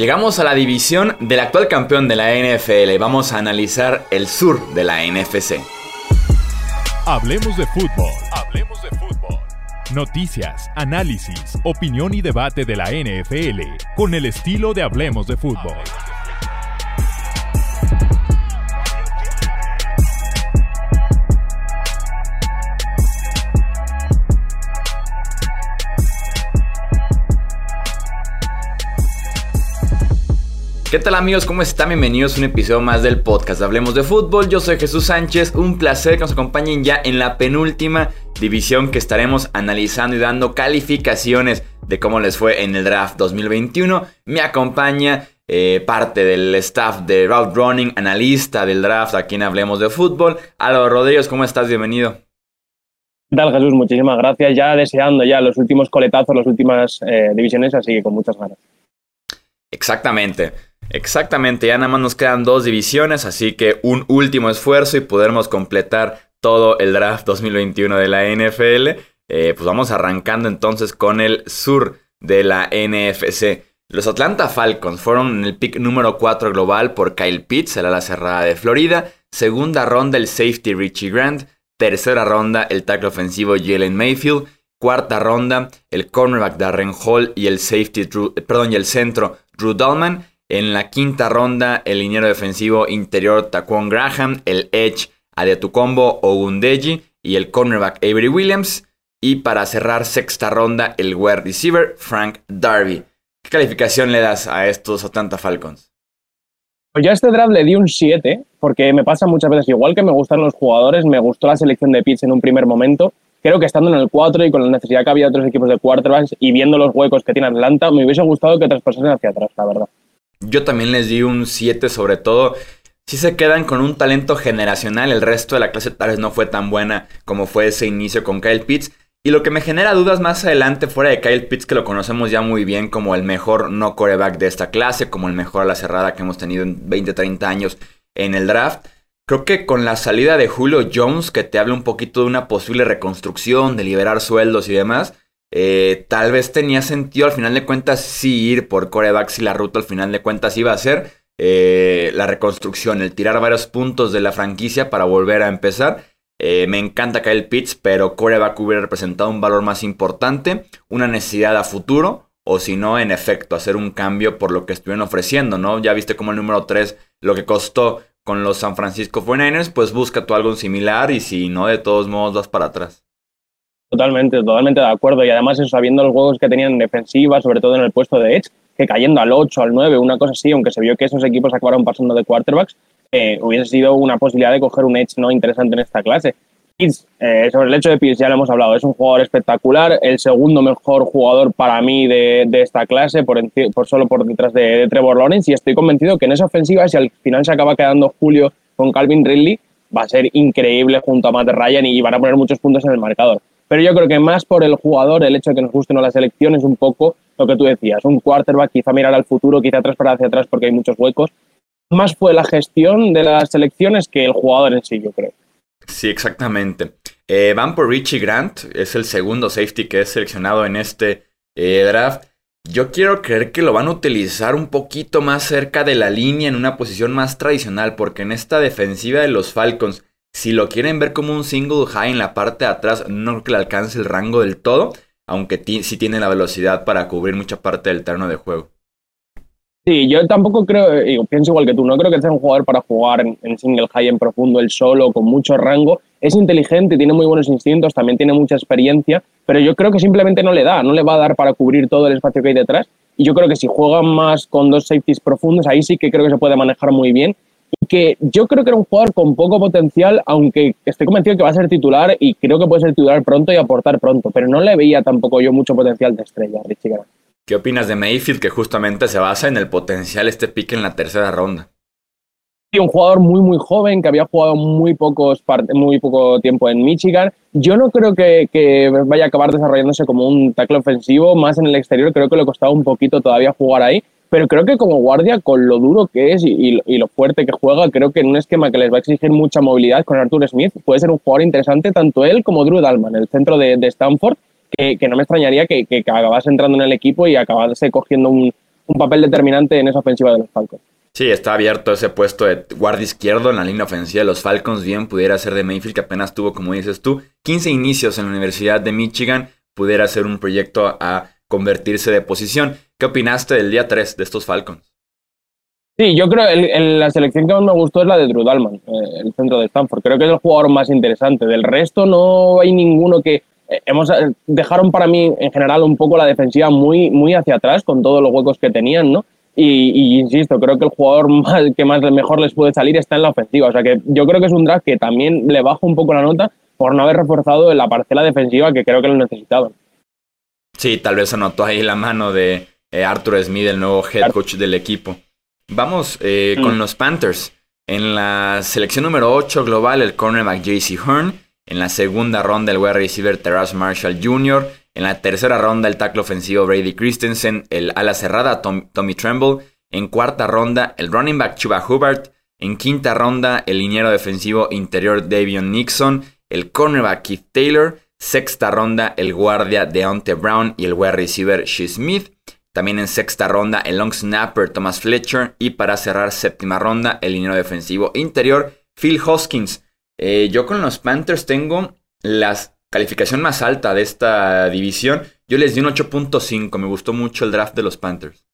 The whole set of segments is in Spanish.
Llegamos a la división del actual campeón de la NFL. Vamos a analizar el sur de la NFC. Hablemos de fútbol. Hablemos de fútbol. Noticias, análisis, opinión y debate de la NFL con el estilo de Hablemos de fútbol. ¿Qué tal amigos? ¿Cómo están? Bienvenidos a un episodio más del podcast Hablemos de Fútbol. Yo soy Jesús Sánchez. Un placer que nos acompañen ya en la penúltima división que estaremos analizando y dando calificaciones de cómo les fue en el draft 2021. Me acompaña eh, parte del staff de Route Running, analista del draft aquí en Hablemos de Fútbol. Álvaro Rodríguez, ¿cómo estás? Bienvenido. ¿Qué tal Jesús? Muchísimas gracias. Ya deseando ya los últimos coletazos, las últimas eh, divisiones, así que con muchas ganas. Exactamente. Exactamente, ya nada más nos quedan dos divisiones, así que un último esfuerzo y podremos completar todo el draft 2021 de la NFL. Eh, pues vamos arrancando entonces con el sur de la NFC. Los Atlanta Falcons fueron en el pick número 4 global por Kyle Pitts, el ala cerrada de Florida. Segunda ronda el safety Richie Grant. Tercera ronda el tackle ofensivo Jalen Mayfield. Cuarta ronda el cornerback Darren Hall y el safety, perdón, y el centro Drew Dahlman. En la quinta ronda, el liniero defensivo interior Taquan Graham, el edge Adetukombo Ogundeji y el cornerback Avery Williams. Y para cerrar sexta ronda, el wide receiver Frank Darby. ¿Qué calificación le das a estos Atlanta Falcons? Pues yo a este draft le di un 7, porque me pasa muchas veces, igual que me gustan los jugadores, me gustó la selección de Pitts en un primer momento. Creo que estando en el 4 y con la necesidad que había de otros equipos de quarterbacks y viendo los huecos que tiene Atlanta, me hubiese gustado que traspasasen hacia atrás, la verdad. Yo también les di un 7 sobre todo. Si se quedan con un talento generacional, el resto de la clase tal vez no fue tan buena como fue ese inicio con Kyle Pitts. Y lo que me genera dudas más adelante, fuera de Kyle Pitts, que lo conocemos ya muy bien como el mejor no coreback de esta clase, como el mejor a la cerrada que hemos tenido en 20, 30 años en el draft. Creo que con la salida de Julio Jones, que te habla un poquito de una posible reconstrucción, de liberar sueldos y demás, eh, tal vez tenía sentido al final de cuentas sí ir por corebacks y la ruta al final de cuentas iba a ser eh, la reconstrucción, el tirar varios puntos de la franquicia para volver a empezar. Eh, me encanta Kyle Pitts, pero coreback hubiera representado un valor más importante, una necesidad a futuro, o si no, en efecto, hacer un cambio por lo que estuvieron ofreciendo, ¿no? Ya viste como el número 3 lo que costó con los San Francisco 49ers, pues busca tú algo similar y si no, de todos modos vas para atrás. Totalmente, totalmente de acuerdo. Y además, eso, sabiendo los juegos que tenían en defensiva, sobre todo en el puesto de Edge, que cayendo al 8, al 9, una cosa así, aunque se vio que esos equipos acabaron pasando de quarterbacks, eh, hubiese sido una posibilidad de coger un Edge no interesante en esta clase. Eh, sobre el hecho de Pitts ya lo hemos hablado, es un jugador espectacular, el segundo mejor jugador para mí de, esta clase, por, solo por detrás de, Trevor Lawrence, y estoy convencido que en esa ofensiva, si al final se acaba quedando Julio con Calvin Ridley, va a ser increíble junto a Matt Ryan y van a poner muchos puntos en el marcador. Pero yo creo que más por el jugador, el hecho de que nos gusten o es un poco lo que tú decías. Un quarterback, quizá mirar al futuro, quizá atrás para hacia atrás porque hay muchos huecos. Más fue la gestión de las selecciones que el jugador en sí, yo creo. Sí, exactamente. Eh, van por Richie Grant, es el segundo safety que es seleccionado en este eh, draft. Yo quiero creer que lo van a utilizar un poquito más cerca de la línea, en una posición más tradicional, porque en esta defensiva de los Falcons si lo quieren ver como un single high en la parte de atrás, no creo que le alcance el rango del todo, aunque sí tiene la velocidad para cubrir mucha parte del terreno de juego. Sí, yo tampoco creo, eh, pienso igual que tú, no creo que sea un jugador para jugar en, single high en profundo, el solo, con mucho rango. Es inteligente, tiene muy buenos instintos, también tiene mucha experiencia, pero yo creo que simplemente no le da, no le va a dar para cubrir todo el espacio que hay detrás. Y yo creo que si juegan más con dos safeties profundos, ahí sí que creo que se puede manejar muy bien y que yo creo que era un jugador con poco potencial, aunque estoy convencido que va a ser titular y creo que puede ser titular pronto y aportar pronto, pero no le veía tampoco yo mucho potencial de estrella, Richie ¿Qué opinas de Mayfield, que justamente se basa en el potencial este pique en la tercera ronda? Un jugador muy, muy joven que había jugado muy, pocos muy poco tiempo en Michigan. Yo no creo que, que, vaya a acabar desarrollándose como un tackle ofensivo, más en el exterior. Creo que le costaba un poquito todavía jugar ahí pero creo que como guardia, con lo duro que es y, lo fuerte que juega, creo que en un esquema que les va a exigir mucha movilidad con Arthur Smith, puede ser un jugador interesante tanto él como Drew Dalman, el centro de, Stanford, que, no me extrañaría que, que, acabase entrando en el equipo y acabase cogiendo un, un papel determinante en esa ofensiva de los Falcons. Sí, está abierto ese puesto de guardia izquierdo en la línea ofensiva de los Falcons. Bien, pudiera ser de Mayfield, que apenas tuvo, como dices tú, 15 inicios en la Universidad de Michigan. Pudiera ser un proyecto a convertirse de posición. ¿Qué opinaste del día 3 de estos Falcons? Sí, yo creo que la selección que más me gustó es la de Drew Dalman, eh, el centro de Stanford. Creo que es el jugador más interesante. Del resto no hay ninguno que... Eh, hemos, eh, dejaron para mí en general un poco la defensiva muy, muy hacia atrás con todos los huecos que tenían, ¿no? Y, insisto, creo que el jugador más, que más mejor les puede salir está en la ofensiva. O sea que yo creo que es un draft que también le bajo un poco la nota por no haber reforzado la parcela defensiva que creo que lo necesitaban. Sí, tal vez anotó ahí la mano de Arthur Smith, el nuevo head coach del equipo. Vamos eh, con mm. los Panthers. En la selección número 8 global, el cornerback JC Hearn. En la segunda ronda, el wide receiver Terrace Marshall Jr. En la tercera ronda, el tackle ofensivo Brady Christensen. El ala cerrada Tommy Tremble. En cuarta ronda, el running back Chuba Hubbard. En quinta ronda, el liniero defensivo interior Davion Nixon. El cornerback Keith Taylor. Sexta ronda, el guardia Deontay Brown y el wide receiver Shea Smith. También en sexta ronda el long snapper Thomas Fletcher y para cerrar séptima ronda el liniero defensivo interior Phil Hoskins. Eh, yo con los Panthers tengo la calificación más alta de esta división. Yo les di un 8.5, me gustó mucho el draft de los Panthers.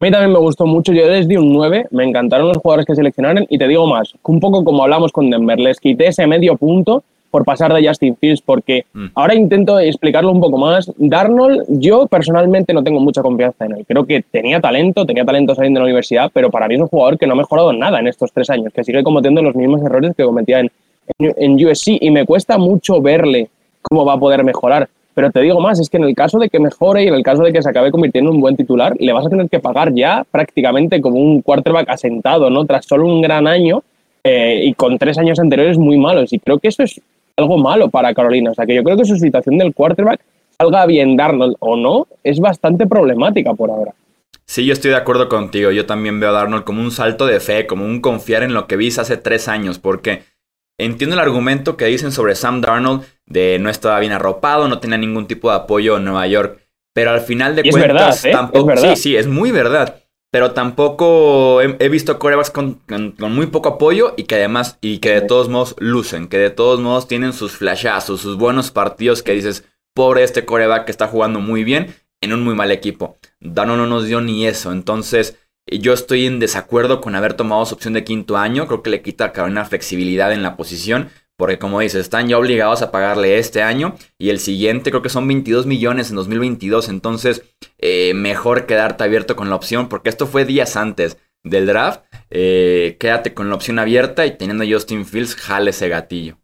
A mí también me gustó mucho, yo les di un 9, me encantaron los jugadores que seleccionaron y te digo más, un poco como hablamos con Denver, les quité ese medio punto por pasar de Justin Fields, porque mm. ahora intento explicarlo un poco más. Darnold, yo personalmente no tengo mucha confianza en él. Creo que tenía talento, tenía talento saliendo de la universidad, pero para mí es un jugador que no ha mejorado nada en estos tres años, que sigue cometiendo los mismos errores que cometía en, en, USC y me cuesta mucho verle cómo va a poder mejorar. Pero te digo más, es que en el caso de que mejore y en el caso de que se acabe convirtiendo en un buen titular, le vas a tener que pagar ya prácticamente como un quarterback asentado, ¿no? Tras solo un gran año eh, y con tres años anteriores muy malos. Y creo que eso es algo malo para Carolina. O sea que yo creo que su situación del quarterback, salga bien Darnold o no, es bastante problemática por ahora. Sí, yo estoy de acuerdo contigo. Yo también veo a Darnold como un salto de fe, como un confiar en lo que viste hace tres años, porque entiendo el argumento que dicen sobre Sam Darnold de no estaba bien arropado, no tenía ningún tipo de apoyo en Nueva York. Pero al final de cuentas, ¿eh? tampoco. Sí, sí, es muy verdad pero tampoco he, visto corebacks con, muy poco apoyo y que además, y que de todos modos lucen, que de todos modos tienen sus flashazos, sus buenos partidos que dices, pobre este coreback que está jugando muy bien en un muy mal equipo. Dano no nos dio ni eso, entonces yo estoy en desacuerdo con haber tomado su opción de quinto año, creo que le quita una flexibilidad en la posición, porque como dices, están ya obligados a pagarle este año y el siguiente creo que son 22 millones en 2022. Entonces, eh, mejor quedarte abierto con la opción, porque esto fue días antes del draft. Eh, quédate con la opción abierta y teniendo Justin Fields, jale ese gatillo.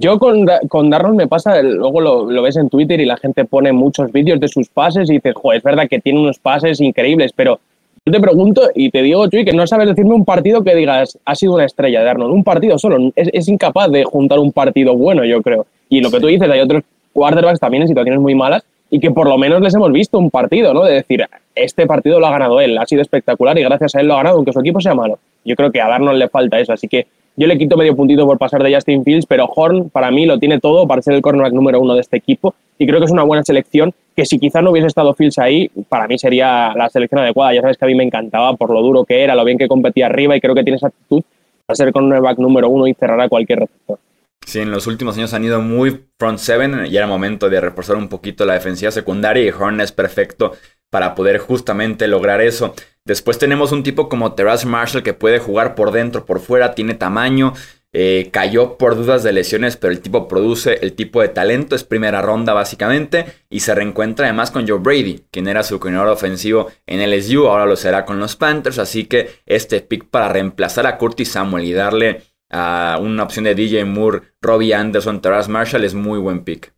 Yo con, con Darnold me pasa, luego lo, lo, ves en Twitter y la gente pone muchos vídeos de sus pases y dices, joder, es verdad que tiene unos pases increíbles, pero yo te pregunto y te digo, Chuy, que no sabes decirme un partido que digas, ha sido una estrella de Arnold. Un partido solo. Es, incapaz de juntar un partido bueno, yo creo. Y lo que tú dices, hay otros quarterbacks también en situaciones muy malas y que por lo menos les hemos visto un partido, ¿no? De decir, este partido lo ha ganado él, ha sido espectacular y gracias a él lo ha ganado, aunque su equipo sea malo. Yo creo que a Darnold le falta eso, así que yo le quito medio puntito por pasar de Justin Fields, pero Horn para mí lo tiene todo para ser el cornerback número uno de este equipo y creo que es una buena selección que si quizás no hubiese estado Fields ahí, para mí sería la selección adecuada. Ya sabes que a mí me encantaba por lo duro que era, lo bien que competía arriba y creo que tiene esa actitud para ser cornerback número uno y cerrar a cualquier receptor. Sí, en los últimos años han ido muy front seven y era momento de reforzar un poquito la defensiva secundaria y Horn es perfecto para poder justamente lograr eso. Después tenemos un tipo como Terrace Marshall que puede jugar por dentro, por fuera, tiene tamaño, eh, cayó por dudas de lesiones, pero el tipo produce el tipo de talento, es primera ronda básicamente, y se reencuentra además con Joe Brady, quien era su coordinador ofensivo en LSU, ahora lo será con los Panthers, así que este pick para reemplazar a Curtis Samuel y darle a una opción de DJ Moore, Robbie Anderson, Terrace Marshall es muy buen pick.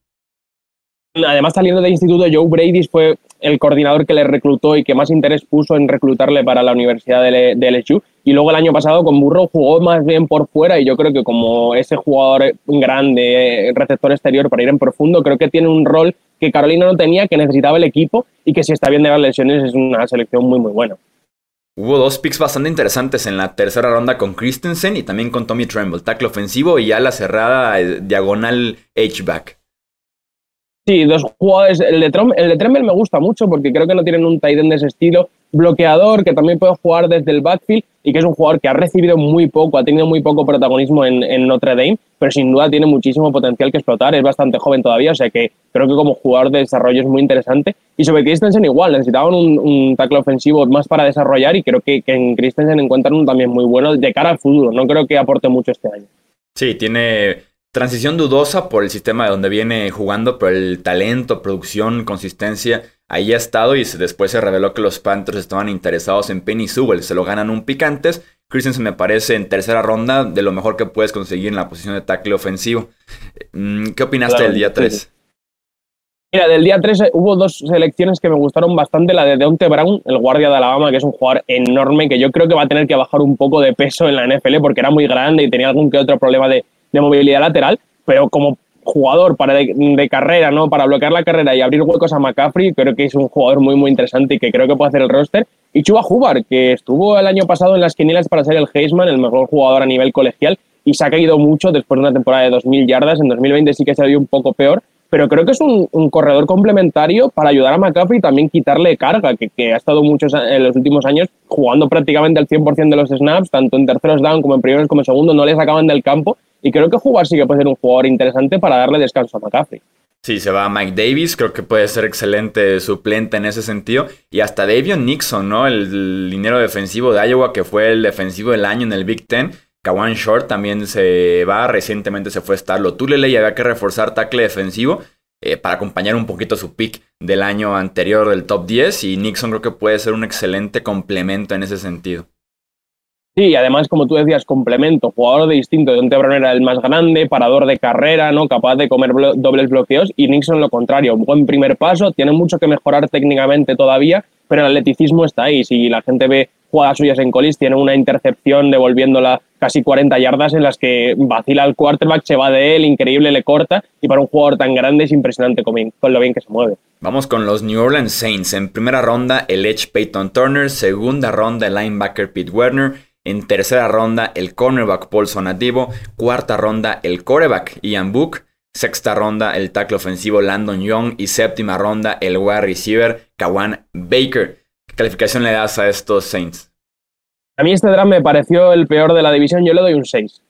Además, saliendo del instituto, Joe Brady fue el coordinador que le reclutó y que más interés puso en reclutarle para la Universidad de, LSU. Y luego el año pasado con Burrow jugó más bien por fuera y yo creo que como ese jugador grande, receptor exterior para ir en profundo, creo que tiene un rol que Carolina no tenía, que necesitaba el equipo y que si está bien de las lesiones es una selección muy muy buena. Hubo dos picks bastante interesantes en la tercera ronda con Christensen y también con Tommy Tremble, tackle ofensivo y ala cerrada eh, diagonal H-back. Sí, dos jugadores. El de, Trom, el de Tremel me gusta mucho porque creo que no tienen un tight end de ese estilo. Bloqueador, que también puede jugar desde el backfield y que es un jugador que ha recibido muy poco, ha tenido muy poco protagonismo en, Notre Dame, pero sin duda tiene muchísimo potencial que explotar. Es bastante joven todavía, o sea que creo que como jugador de desarrollo es muy interesante. Y sobre Christensen igual, necesitaban un, un tackle ofensivo más para desarrollar y creo que, que en Christensen encuentran un también muy bueno de cara al futuro. No creo que aporte mucho este año. Sí, tiene Transición dudosa por el sistema de donde viene jugando, pero el talento, producción, consistencia, ahí ha estado y después se reveló que los Panthers estaban interesados en Penny Sewell, se lo ganan un picantes. Christensen me parece en tercera ronda de lo mejor que puedes conseguir en la posición de tackle ofensivo. Mm, ¿Qué opinaste del día 3? Mira, del día 3 eh, hubo dos selecciones que me gustaron bastante. La de Deontay Brown, el guardia de Alabama, que es un jugador enorme, que yo creo que va a tener que bajar un poco de peso en la NFL porque era muy grande y tenía algún que otro problema de, de movilidad lateral, pero como jugador para de, carrera, ¿no? Para bloquear la carrera y abrir huecos a McCaffrey, creo que es un jugador muy, muy interesante y que creo que puede hacer el roster. Y Chuba Hubar, que estuvo el año pasado en las quinielas para ser el Heisman, el mejor jugador a nivel colegial, y se ha caído mucho después de una temporada de 2.000 yardas. En 2020 sí que se ha ido un poco peor, pero creo que es un, corredor complementario para ayudar a McCaffrey y también quitarle carga, que, ha estado muchos en los últimos años jugando prácticamente al 100% de los snaps, tanto en terceros down como en primeros como en segundos, no les sacaban del campo y creo que jugar sí que puede ser un jugador interesante para darle descanso a McCaffrey. Sí, se va Mike Davis, creo que puede ser excelente suplente en ese sentido. Y hasta Davion Nixon, ¿no? El dinero defensivo de Iowa, que fue el defensivo del año en el Big Ten. Kawan Short también se va, recientemente se fue Starlo Tulele y había que reforzar tackle defensivo eh, para acompañar un poquito su pick del año anterior del top 10. Y Nixon creo que puede ser un excelente complemento en ese sentido. Sí, además, como tú decías, complemento, jugador de distinto. Dante Brown era el más grande, parador de carrera, ¿no? Capaz de comer dobles bloqueos. Y Nixon lo contrario, buen primer paso, tiene mucho que mejorar técnicamente todavía, pero el atleticismo está ahí. Si la gente ve jugadas suyas en colis, tiene una intercepción devolviéndola casi 40 yardas en las que vacila el quarterback, se va de él, increíble, le corta. Y para un jugador tan grande es impresionante con, lo bien que se mueve. Vamos con los New Orleans Saints. En primera ronda, el Edge Peyton Turner. Segunda ronda, el linebacker Pete Werner. En tercera ronda, el cornerback Paul Sonativo. Cuarta ronda, el coreback Ian Book. Sexta ronda, el tackle ofensivo Landon Young. Y séptima ronda, el wide receiver Kawan Baker. ¿Qué calificación le das a estos Saints? A mí este draft me pareció el peor de la división. Yo le doy un 6.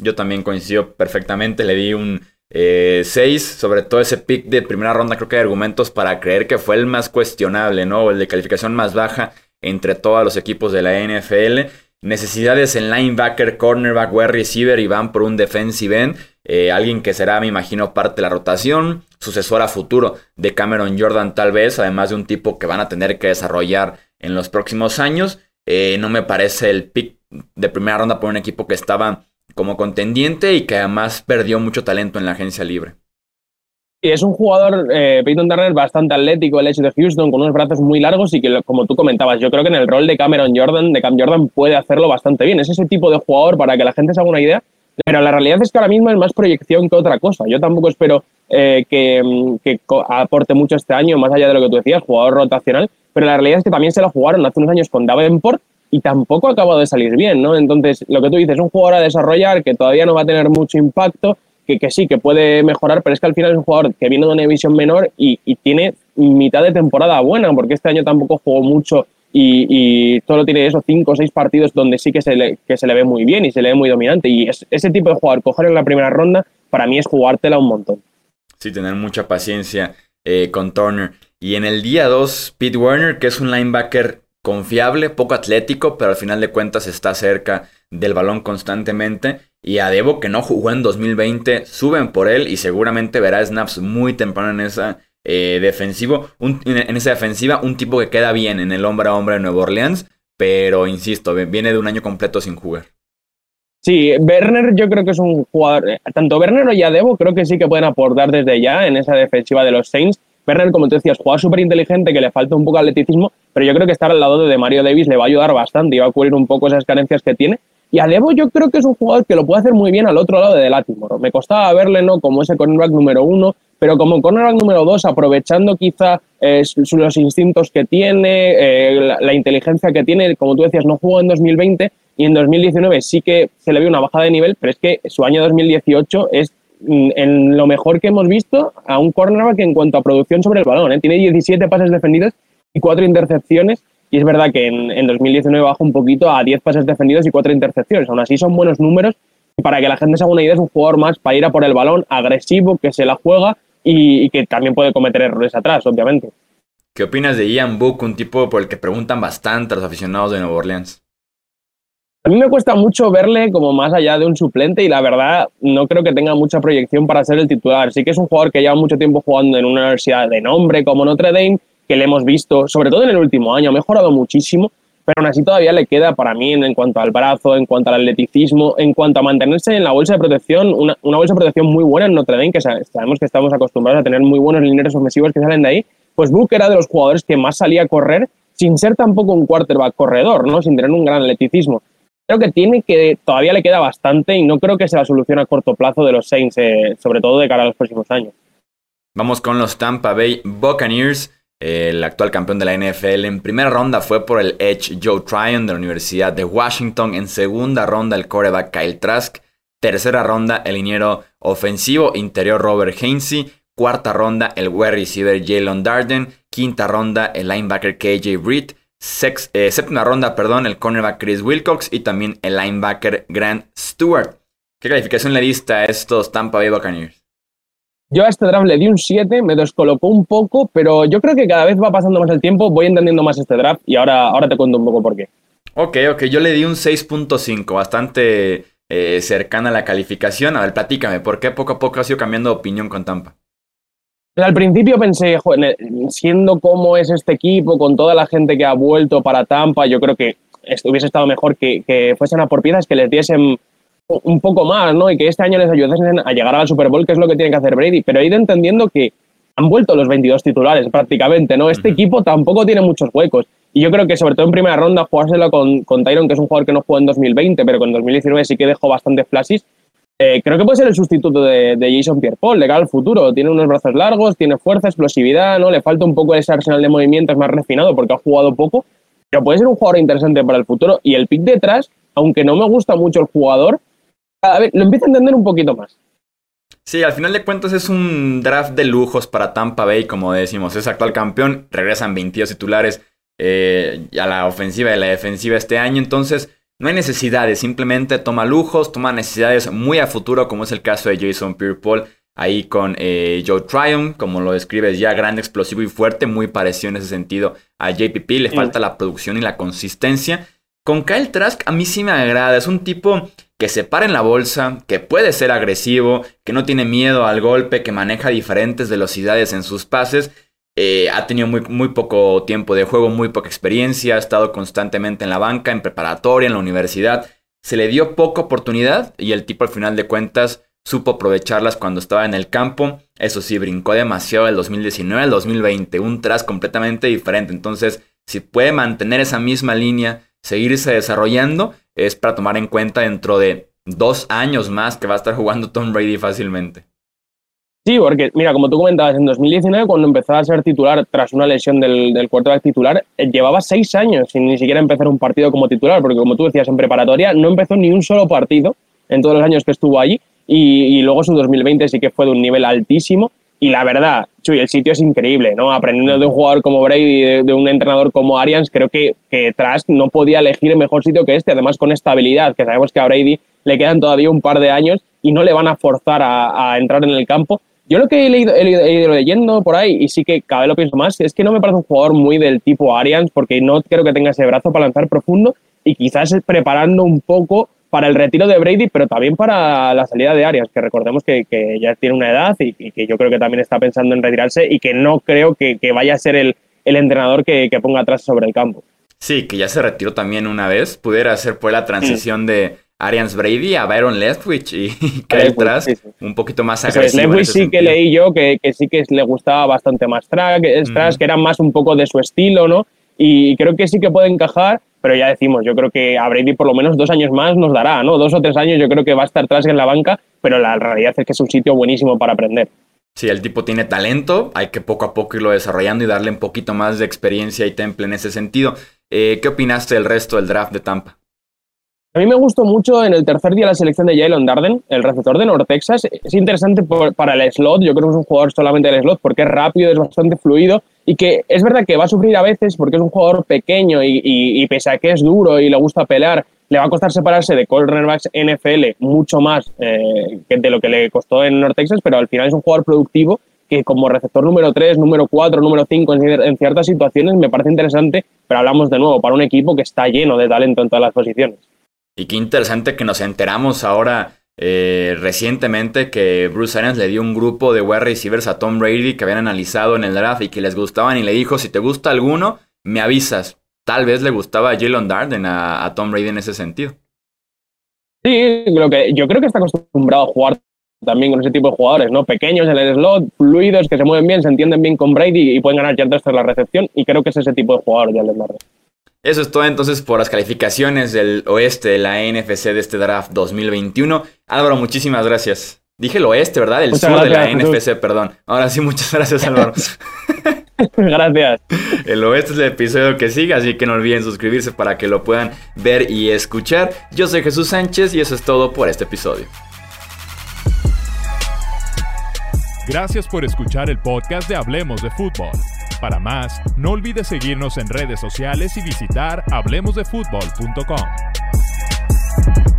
Yo también coincido perfectamente. Le di un 6. Eh, sobre todo ese pick de primera ronda. Creo que hay argumentos para creer que fue el más cuestionable, ¿no? El de calificación más baja entre todos los equipos de la NFL necesidades en linebacker, cornerback, wide receiver y van por un defensive end. Eh, alguien que será, me imagino, parte de la rotación, sucesor a futuro de Cameron Jordan tal vez, además de un tipo que van a tener que desarrollar en los próximos años. Eh, no me parece el pick de primera ronda por un equipo que estaba como contendiente y que además perdió mucho talento en la agencia libre. Y es un jugador, eh, Peyton Turner, bastante atlético, el hecho de Houston, con unos brazos muy largos y que, como tú comentabas, yo creo que en el rol de Cameron Jordan, de Cam Jordan, puede hacerlo bastante bien. Es ese tipo de jugador para que la gente se haga una idea, pero la realidad es que ahora mismo es más proyección que otra cosa. Yo tampoco espero eh, que, que, aporte mucho este año, más allá de lo que tú decías, jugador rotacional, pero la realidad es que también se lo jugaron hace unos años con Davenport y tampoco ha acabado de salir bien, ¿no? Entonces, lo que tú dices, es un jugador a desarrollar que todavía no va a tener mucho impacto, que, sí, que puede mejorar, pero es que al final es un jugador que viene de una división menor y, tiene mitad de temporada buena, porque este año tampoco jugó mucho y, solo tiene esos cinco o seis partidos donde sí que se, le, que se le ve muy bien y se le ve muy dominante. Y ese tipo de jugador, coger en la primera ronda, para mí es jugártela un montón. Sí, tener mucha paciencia eh, con Turner. Y en el día 2, Pete Werner, que es un linebacker confiable, poco atlético, pero al final de cuentas está cerca del balón constantemente. Y a Debo, que no jugó en 2020, suben por él y seguramente verá snaps muy temprano en esa eh, defensivo, en esa defensiva, un tipo que queda bien en el hombre a hombre de Nueva Orleans, pero insisto, viene de un año completo sin jugar. Sí, Werner yo creo que es un jugador, eh, tanto Werner y Adebo creo que sí que pueden aportar desde ya en esa defensiva de los Saints. Werner, como tú decías, jugador súper inteligente, que le falta un poco atleticismo, pero yo creo que estar al lado de Mario Davis le va a ayudar bastante y va a cubrir un poco esas carencias que tiene. Y a Debo yo creo que es un jugador que lo puede hacer muy bien al otro lado de Latimore. Me costaba verle, ¿no? Como ese cornerback número uno, pero como cornerback número dos, aprovechando quizá eh, los instintos que tiene, eh, la, inteligencia que tiene. Como tú decías, no jugó en 2020 y en 2019 sí que se le vio una bajada de nivel, pero es que su año 2018 es en lo mejor que hemos visto a un cornerback en cuanto a producción sobre el balón. ¿eh? Tiene 17 pases defendidos y 4 intercepciones. Y es verdad que en, en 2019 bajó un poquito a 10 pases defendidos y 4 intercepciones. Aún así son buenos números. Y para que la gente se haga una idea, es un jugador más para ir a por el balón, agresivo, que se la juega y, y que también puede cometer errores atrás, obviamente. ¿Qué opinas de Ian Book, un tipo por el que preguntan bastante a los aficionados de Nueva Orleans? A mí me cuesta mucho verle como más allá de un suplente y la verdad no creo que tenga mucha proyección para ser el titular. Sí que es un jugador que lleva mucho tiempo jugando en una universidad de nombre como Notre Dame, que le hemos visto, sobre todo en el último año, ha mejorado muchísimo, pero aún así todavía le queda para mí en, cuanto al brazo, en cuanto al atleticismo, en cuanto a mantenerse en la bolsa de protección, una, bolsa de protección muy buena en Notre Dame, que sabemos que estamos acostumbrados a tener muy buenos lineros ofensivos que salen de ahí, pues Book era de los jugadores que más salía a correr sin ser tampoco un quarterback corredor, ¿no? sin tener un gran atleticismo creo que tiene que todavía le queda bastante y no creo que sea la solución a corto plazo de los Saints, eh, sobre todo de cara a los próximos años. Vamos con los Tampa Bay Buccaneers. El actual campeón de la NFL en primera ronda fue por el Edge Joe Tryon de la Universidad de Washington. En segunda ronda el coreback Kyle Trask. Tercera ronda el liniero ofensivo interior Robert Hainsey. Cuarta ronda el wide receiver Jalen Darden. Quinta ronda el linebacker KJ Britt. Sex, eh, séptima ronda, perdón, el cornerback Chris Wilcox y también el linebacker Grant Stewart. ¿Qué calificación le diste a estos Tampa Bay Buccaneers? Yo a este draft le di un 7, me descolocó un poco, pero yo creo que cada vez va pasando más el tiempo, voy entendiendo más este draft y ahora, ahora te cuento un poco por qué. Ok, ok, yo le di un 6.5, bastante eh, cercana a la calificación. A ver, platícame, ¿por qué poco a poco has ido cambiando de opinión con Tampa? Al principio pensé, joder, siendo como es este equipo, con toda la gente que ha vuelto para Tampa, yo creo que hubiese estado mejor que, que, fuesen a por piezas que les diesen un poco más, ¿no? Y que este año les ayudasen a llegar al Super Bowl, que es lo que tiene que hacer Brady. Pero he ido entendiendo que han vuelto los 22 titulares prácticamente, ¿no? Este uh -huh. equipo tampoco tiene muchos huecos. Y yo creo que, sobre todo en primera ronda, jugárselo con, con Tyron, que es un jugador que no jugó en 2020, pero con 2019 sí que dejó bastante flashes eh, creo que puede ser el sustituto de, de Jason Pierre-Paul de cara al futuro. Tiene unos brazos largos, tiene fuerza, explosividad, ¿no? Le falta un poco ese arsenal de movimientos más refinado porque ha jugado poco, pero puede ser un jugador interesante para el futuro. Y el pick detrás, aunque no me gusta mucho el jugador, cada vez lo empiezo a entender un poquito más. Sí, al final de cuentas es un draft de lujos para Tampa Bay, como decimos. Es actual campeón, regresan 22 titulares eh, a la ofensiva y a la defensiva este año. Entonces, no hay necesidades, simplemente toma lujos, toma necesidades muy a futuro, como es el caso de Jason Pierre-Paul ahí con eh, Joe Tryon, como lo describes ya, grande, explosivo y fuerte, muy parecido en ese sentido a JPP, le falta la producción y la consistencia. Con Kyle Trask a mí sí me agrada, es un tipo que se para en la bolsa, que puede ser agresivo, que no tiene miedo al golpe, que maneja diferentes velocidades en sus pases eh, ha tenido muy, poco tiempo de juego, muy poca experiencia, ha estado constantemente en la banca, en preparatoria, en la universidad. Se le dio poca oportunidad y el tipo al final de cuentas supo aprovecharlas cuando estaba en el campo. Eso sí, brincó demasiado del 2019 al 2020, un tras completamente diferente. Entonces, si puede mantener esa misma línea, seguirse desarrollando, es para tomar en cuenta dentro de dos años más que va a estar jugando Tom Brady fácilmente. Sí, porque mira, como tú comentabas, en 2019 cuando empezó a ser titular tras una lesión del, del quarterback titular, eh, llevaba seis años sin ni siquiera empezar un partido como titular, porque como tú decías en preparatoria, no empezó ni un solo partido en todos los años que estuvo allí y, y luego su 2020 sí que fue de un nivel altísimo y la verdad, Chuy, el sitio es increíble, ¿no? Aprendiendo de un jugador como Brady, de, de un entrenador como Arians, creo que, que Trask no podía elegir mejor sitio que este, además con estabilidad, que sabemos que a Brady le quedan todavía un par de años y no le van a forzar a, a entrar en el campo yo lo que he, leído, he, ido leyendo por ahí, y sí que cada vez lo pienso más, es que no me parece un jugador muy del tipo Arians, porque no creo que tenga ese brazo para lanzar profundo, y quizás preparando un poco para el retiro de Brady, pero también para la salida de Arians, que recordemos que, que ya tiene una edad y, y, que yo creo que también está pensando en retirarse y que no creo que, que vaya a ser el, el entrenador que, que, ponga atrás sobre el campo. Sí, que ya se retiró también una vez, pudiera hacer pues la transición mm. de Arians Brady a Byron Leftwich y Kyle Trask sí, sí. un poquito más agresivo. Leftwich sí sentido. que leí yo que, que, sí que le gustaba bastante más Trask. Trask que era más un poco de su estilo, ¿no? Y creo que sí que puede encajar, pero ya decimos, yo creo que a Brady por lo menos dos años más nos dará, ¿no? Dos o tres años yo creo que va a estar Trask en la banca, pero la realidad es que es un sitio buenísimo para aprender. Sí, el tipo tiene talento, hay que poco a poco irlo desarrollando y darle un poquito más de experiencia y temple en ese sentido. Eh, ¿Qué opinaste del resto del draft de Tampa? A mí me gustó mucho en el tercer día la selección de Jalen Darden, el receptor de North Texas. Es interesante para el slot, yo creo que es un jugador solamente del slot porque es rápido, es bastante fluido y que es verdad que va a sufrir a veces porque es un jugador pequeño y, pese a que es duro y le gusta pelear, le va a costar separarse de cornerbacks NFL mucho más eh, que de lo que le costó en North Texas, pero al final es un jugador productivo que como receptor número 3, número 4, número 5 en ciertas situaciones me parece interesante, pero hablamos de nuevo para un equipo que está lleno de talento en todas las posiciones. Y qué interesante que nos enteramos ahora eh, recientemente que Bruce Arians le dio un grupo de wide receivers a Tom Brady que habían analizado en el draft y que les gustaban y le dijo, si te gusta alguno, me avisas. Tal vez le gustaba a Jalen Darden a, Tom Brady en ese sentido. Sí, lo que, yo creo que está acostumbrado a jugar también con ese tipo de jugadores, ¿no? Pequeños en el slot, fluidos, que se mueven bien, se entienden bien con Brady y pueden ganar yardas tras la recepción. Y creo que es ese tipo de jugador, Jalen Darden. Eso es todo entonces por las calificaciones del oeste de la NFC de este draft 2021. Álvaro, muchísimas gracias. Dije el oeste, ¿verdad? El sur de la NFC, perdón. Ahora sí, muchas gracias, Álvaro. gracias. El oeste es el episodio que sigue, así que no olviden suscribirse para que lo puedan ver y escuchar. Yo soy Jesús Sánchez y eso es todo por este episodio. Gracias por escuchar el podcast de Hablemos de Fútbol. Para más, no olvides seguirnos en redes sociales y visitar hablemosdefutbol.com.